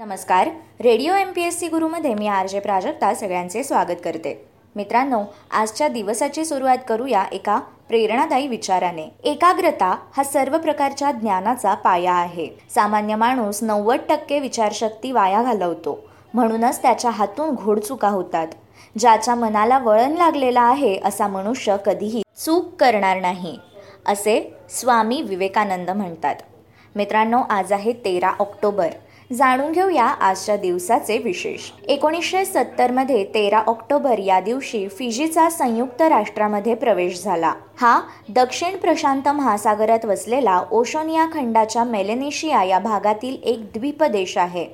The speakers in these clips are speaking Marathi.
नमस्कार. Radio M P S C गुरुमध्ये मी आर जे प्राजक्ता सगळ्यांचे स्वागत करते. मित्रांनो आजच्या दिवसाची सुरुवात करूया एका प्रेरणादायी विचाराने. एकाग्रता हा सर्व प्रकारच्या ज्ञानाचा पाया आहे. सामान्य माणूस नव्वद टक्के विचारशक्ती वाया घालवतो. म्हणूनच त्याच्या हातून घोडचुका होतात. ज्याच्या मनाला वळण लागलेला आहे असा मनुष्य कधीही चूक करणार नाही असे स्वामी विवेकानंद म्हणतात. मित्रांनो आज आहे तेरा ऑक्टोबर. जाणून घेऊया आजच्या दिवसाचे विशेष. एकोणीसशे सत्तरमध्ये तेरा ऑक्टोबर या दिवशी फिजीचा संयुक्त राष्ट्रामध्ये प्रवेश झाला. हा दक्षिण प्रशांत महासागरात वसलेला ओशोनिया खंडाच्या मेलेनेशिया या भागातील एक द्वीप देश आहे.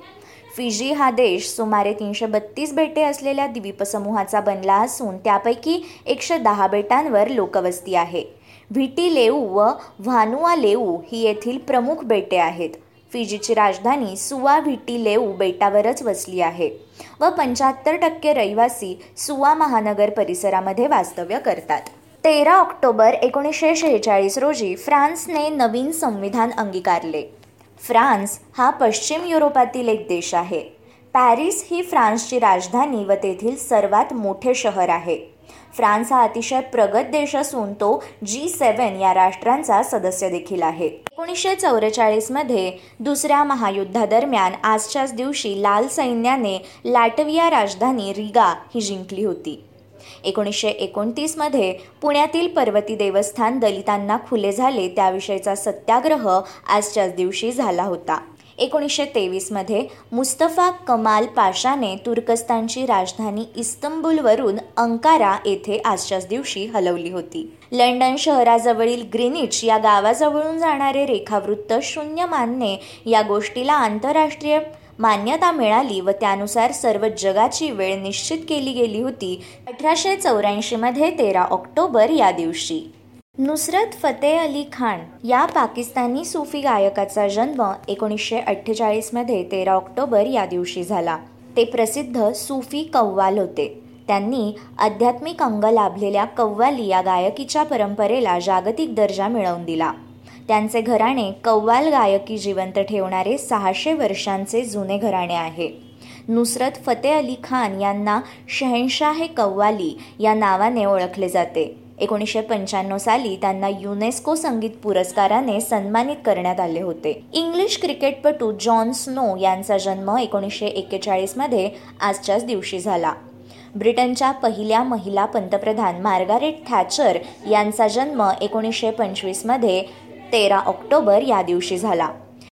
फिजी हा देश सुमारे तीनशे बत्तीस बेटे असलेल्या द्वीपसमूहाचा बनला असून त्यापैकी एकशे दहा बेटांवर लोकवस्ती आहे. व्हिटी लेऊ व व्हानुआ लेऊ ही येथील प्रमुख बेटे आहेत. फिजीची राजधानी सुवा लेऊ बेटावरच वसली आहे व पंच्याहत्तर टक्के रहिवासी सुवा महानगर परिसरामध्ये वास्तव्य करतात. तेरा ऑक्टोबर एकोणीसशे शेहेचाळीस रोजी फ्रान्सने नवीन संविधान अंगीकारले. फ्रान्स हा पश्चिम युरोपातील एक देश आहे. पॅरिस ही फ्रान्सची राजधानी व तेथील सर्वात मोठे शहर आहे. फ्रान्स हा अतिशय प्रगत देश असून तो जी सेवन या राष्ट्रांचा सदस्य देखील आहे. एकोणीसशे चौवेचाळीसमध्ये दुसऱ्या महायुद्धादरम्यान आजच्याच दिवशी लाल सैन्याने लॅटविया राजधानी रिगा ही जिंकली होती. एकोणीसशे एकोणतीसमध्ये पुण्यातील पर्वती देवस्थान दलितांना खुले झाले त्याविषयीचा सत्याग्रह आजच्याच दिवशी झाला होता. एकोणीसशे तेवीसमध्ये मुस्तफा कमाल पाशाने तुर्कस्तानची राजधानी इस्तंबुलवरून अंकारा येथे आजच्याच दिवशी हलवली होती. लंडन शहराजवळील ग्रीनिच या गावाजवळून जाणारे रेखावृत्त शून्य मानणे या गोष्टीला आंतरराष्ट्रीय मान्यता मिळाली व त्यानुसार सर्व जगाची वेळ निश्चित केली गेली होती अठराशे चौऱ्याऐंशीमध्ये तेरा ऑक्टोबर या दिवशी. नुसरत फतेह अली खान या पाकिस्तानी सूफी गायकाचा जन्म एकोणीसशे अठ्ठेचाळीसमध्ये तेरा ऑक्टोबर या दिवशी झाला. ते प्रसिद्ध सूफी कव्वाल होते. त्यांनी आध्यात्मिक अंग लाभलेल्या कव्वाली या गायकीच्या परंपरेला जागतिक दर्जा मिळवून दिला. त्यांचे घराणे कव्वाल गायकी जिवंत ठेवणारे सहाशे वर्षांचे जुने घराणे आहे. नुसरत फतेह अली खान यांना शहनशाह कव्वाली या नावाने ओळखले जाते. एकोणीसशे पंच्याण्णव साली त्यांना युनेस्को संगीत पुरस्काराने सन्मानित करण्यात आले होते. इंग्लिश क्रिकेटपटू जॉन स्नो यांचा जन्म एकोणीसशे एक्केचाळीसमध्ये आजच्याच दिवशी झाला. ब्रिटनच्या पहिल्या महिला पंतप्रधान मार्गारेट थॅचर यांचा जन्म एकोणीसशे पंचवीसमध्ये तेरा ऑक्टोबर या दिवशी झाला.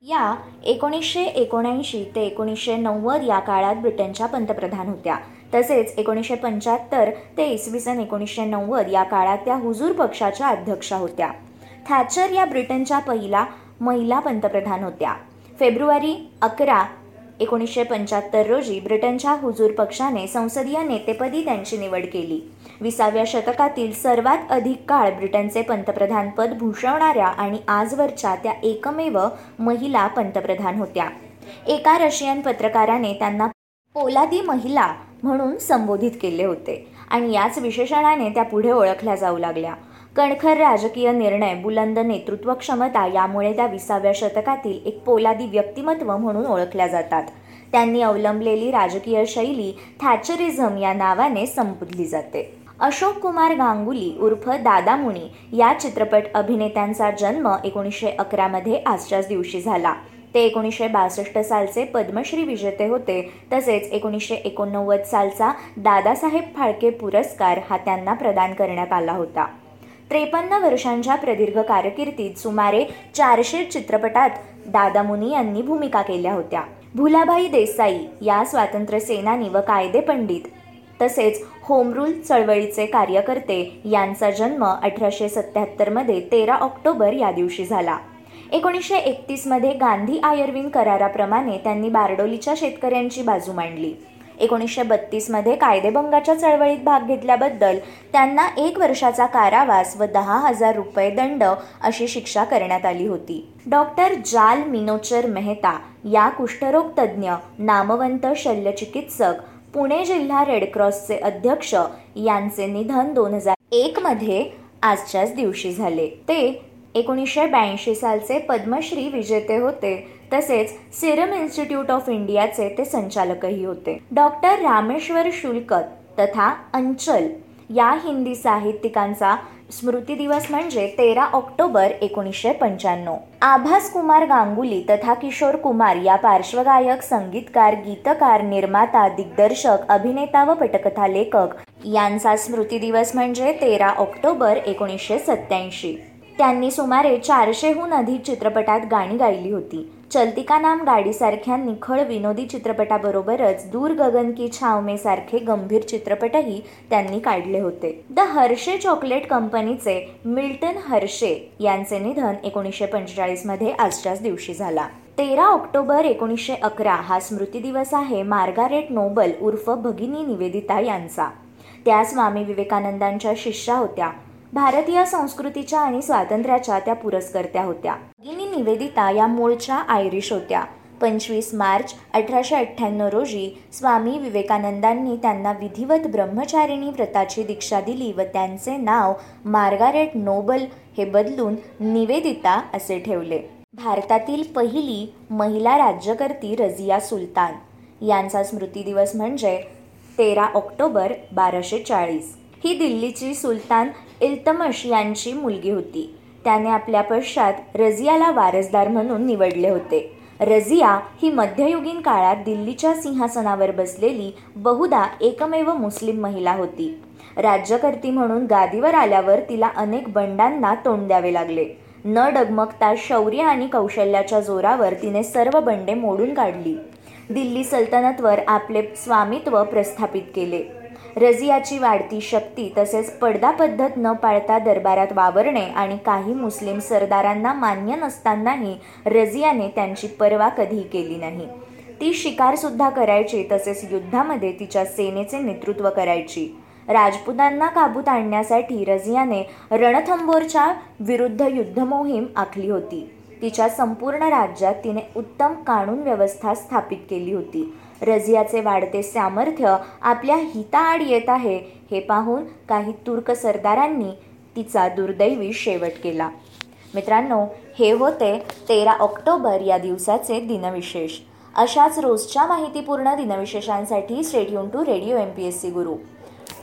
या एकोणीसशे एकोणऐंशी ते एकोणीसशे नव्वद या काळात ब्रिटनच्या पंतप्रधान होत्या. तसेच एकोणीसशे पंच्याहत्तर ते इसवी सन एकोणीसशे नव्वद या काळात त्या हुजूर पक्षाच्या अध्यक्षा होत्या. थॅचर या ब्रिटनच्या पहिला महिला पंतप्रधान होत्या. फेब्रुवारी अकरा एकोणीसशे पंच्याहत्तर रोजी ब्रिटनच्या हुजूर पक्षाने संसदीय नेतेपदी त्यांची निवड केली. विसाव्या शतकातील सर्वात अधिक काळ ब्रिटनचे पंतप्रधानपद भूषवणाऱ्या आणि आजवरच्या त्या एकमेव महिला पंतप्रधान होत्या. एका रशियन पत्रकाराने त्यांना पोलादी महिला म्हणून संबोधित केले होते. आणि याच विशेषणाने त्या पुढे ओळखल्या जाऊ लागल्या. कणखर राजकीय निर्णय बुलंद नेतृत्व क्षमता यामुळे त्या विसाव्या शतकातील एक पोलादी व्यक्तिमत्व म्हणून ओळखल्या जातात. त्यांनी अवलंबलेली राजकीय शैली थॅचरिझम या नावाने संबोधली जाते. अशोक कुमार गांगुली उर्फ दादामुनी या चित्रपट अभिनेत्यांचा जन्म एकोणीसशे अकरामध्ये आजच्याच दिवशी झाला. ते एकोणीसशे बासष्ट सालचे पद्मश्री विजेते होते. तसेच एकोणीसशे एकोणनव्वद सालचा दादासाहेब फाळके पुरस्कार हा त्यांना प्रदान करण्यात आला होता. त्रेपन्न वर्षांच्या प्रदीर्घ कारकिर्दीत सुमारे चारशे चित्रपटात दादा मुनी यांनी भूमिका केल्या होत्या. भुलाभाई देसाई या स्वातंत्र्य सेनानी व कायदे पंडित. तसेच होमरूल चळवळीचे कार्यकर्ते यांचा जन्म अठराशे सत्याहत्तरमध्ये तेरा ऑक्टोबर या दिवशी झाला. एकोणीसशे एकतीसमध्ये गांधी आयर्विन कराराप्रमाणे त्यांनी बारडोलीच्या शेतकऱ्यांची बाजू मांडली. एकोणीसशे बत्तीसमध्ये कायदेभंगाच्या चळवळीत भाग घेतल्याबद्दल त्यांना एक वर्षाचा कारावास व दहा हजार रुपये दंड अशी शिक्षा करण्यात आली होती. डॉक्टर जाल मिनोचर मेहता या कुष्ठरोग तज्ज्ञ नामवंत शल्यचिकित्सक पुणे जिल्हा रेडक्रॉसचे अध्यक्ष यांचे निधन दोन हजार एकमध्ये आजच्याच दिवशी झाले. ते एकोणीसशे ब्याऐंशी सालचे पद्मश्री विजेते होते. तसेच सिरम इन्स्टिट्यूट ऑफ इंडियाचे ते संचालकही होते. डॉक्टर रामेश्वर शुल्कत तथा अंचल या हिंदी साहित्यिकांचा स्मृती दिवस म्हणजे तेरा ऑक्टोबर एकोणीसशे पंच्याण्णव. आभास कुमार गांगुली तथा किशोर कुमार या पार्श्वगायक संगीतकार गीतकार निर्माता दिग्दर्शक अभिनेता व पटकथा लेखक यांचा स्मृती दिवस म्हणजे तेरा ऑक्टोबर एकोणीसशे सत्याऐंशी त्यांनी सुमारे चारशेहून अधिक चित्रपटात गाणी गायली होती. चलती का नाम गाडीसारख्या निखळ विनोदी चित्रपटाबरोबरच दूर गगन की छावमे सारखे गंभीर चित्रपटही त्यांनी काढले होते. द हर्षे चॉकलेट कंपनीचे मिल्टन हर्षे यांचे निधन एकोणीसशे पंचेचाळीसमध्ये आजच्याच दिवशी झाला. तेरा ऑक्टोबर एकोणीसशे अकरा हा स्मृती दिवस आहे मार्गारेट नोबल उर्फ भगिनी निवेदिता यांचा. त्या स्वामी विवेकानंदांच्या शिष्या होत्या. भारतीय संस्कृतीच्या आणि स्वातंत्र्याच्या त्या पुरस्कर्त्या होत्या. भगिनी निवेदिता या मूळच्या आयरिश होत्या. पंचवीस मार्च अठराशे अठ्ठ्याण्णव रोजी स्वामी विवेकानंदांनी त्यांना विधिवत ब्रह्मचारिणी व्रताची दीक्षा दिली व त्यांचे नाव मार्गारेट नोबल हे बदलून निवेदिता असे ठेवले. भारतातील पहिली महिला राज्यकर्ती रझिया सुलतान. यांचा स्मृती दिवस म्हणजे तेरा ऑक्टोबर बाराशे चाळीस. ही दिल्लीची सुलतान इल्तमश यांची मुलगी होती. त्याने आपल्या पश्चात रझियाला वारसदार म्हणून निवडले होते. रझिया ही मध्ययुगीन काळात दिल्लीच्या सिंहासनावर बसलेली बहुधा एकमेव मुस्लिम महिला होती. राज्यकर्ती म्हणून गादीवर आल्यावर तिला अनेक बंडांना तोंड द्यावे लागले. न डगमगता शौर्य आणि कौशल्याच्या जोरावर तिने सर्व बंडे मोडून काढली. दिल्ली सल्तनतवर आपले स्वामित्व प्रस्थापित केले. रझियाची वाढती शक्ती तसेच पडदा पद्धत न पाळता दरबारात वावरणे आणि काही मुस्लिम सरदारांना मान्य नसतानाही रझियाने त्यांची पर्वा कधी केली नाही. ती शिकारसुद्धा करायची तसेच युद्धामध्ये तिच्या सेनेचे नेतृत्व करायची. राजपुतांना काबूत आणण्यासाठी रझियाने रणथंबोरच्या विरुद्ध युद्धमोहीम आखली होती. तिच्या संपूर्ण राज्यात तिने उत्तम कानून व्यवस्था स्थापित केली होती. रझियाचे वाढते सामर्थ्य आपल्या हिताआड येत आहे. हे पाहून काही तुर्क सरदारांनी तिचा दुर्दैवी शेवट केला. मित्रांनो हे होते तेरा ऑक्टोबर या दिवसाचे दिनविशेष. अशाच रोजच्या माहितीपूर्ण दिनविशेषांसाठी stay tuned to radio M P S C Guru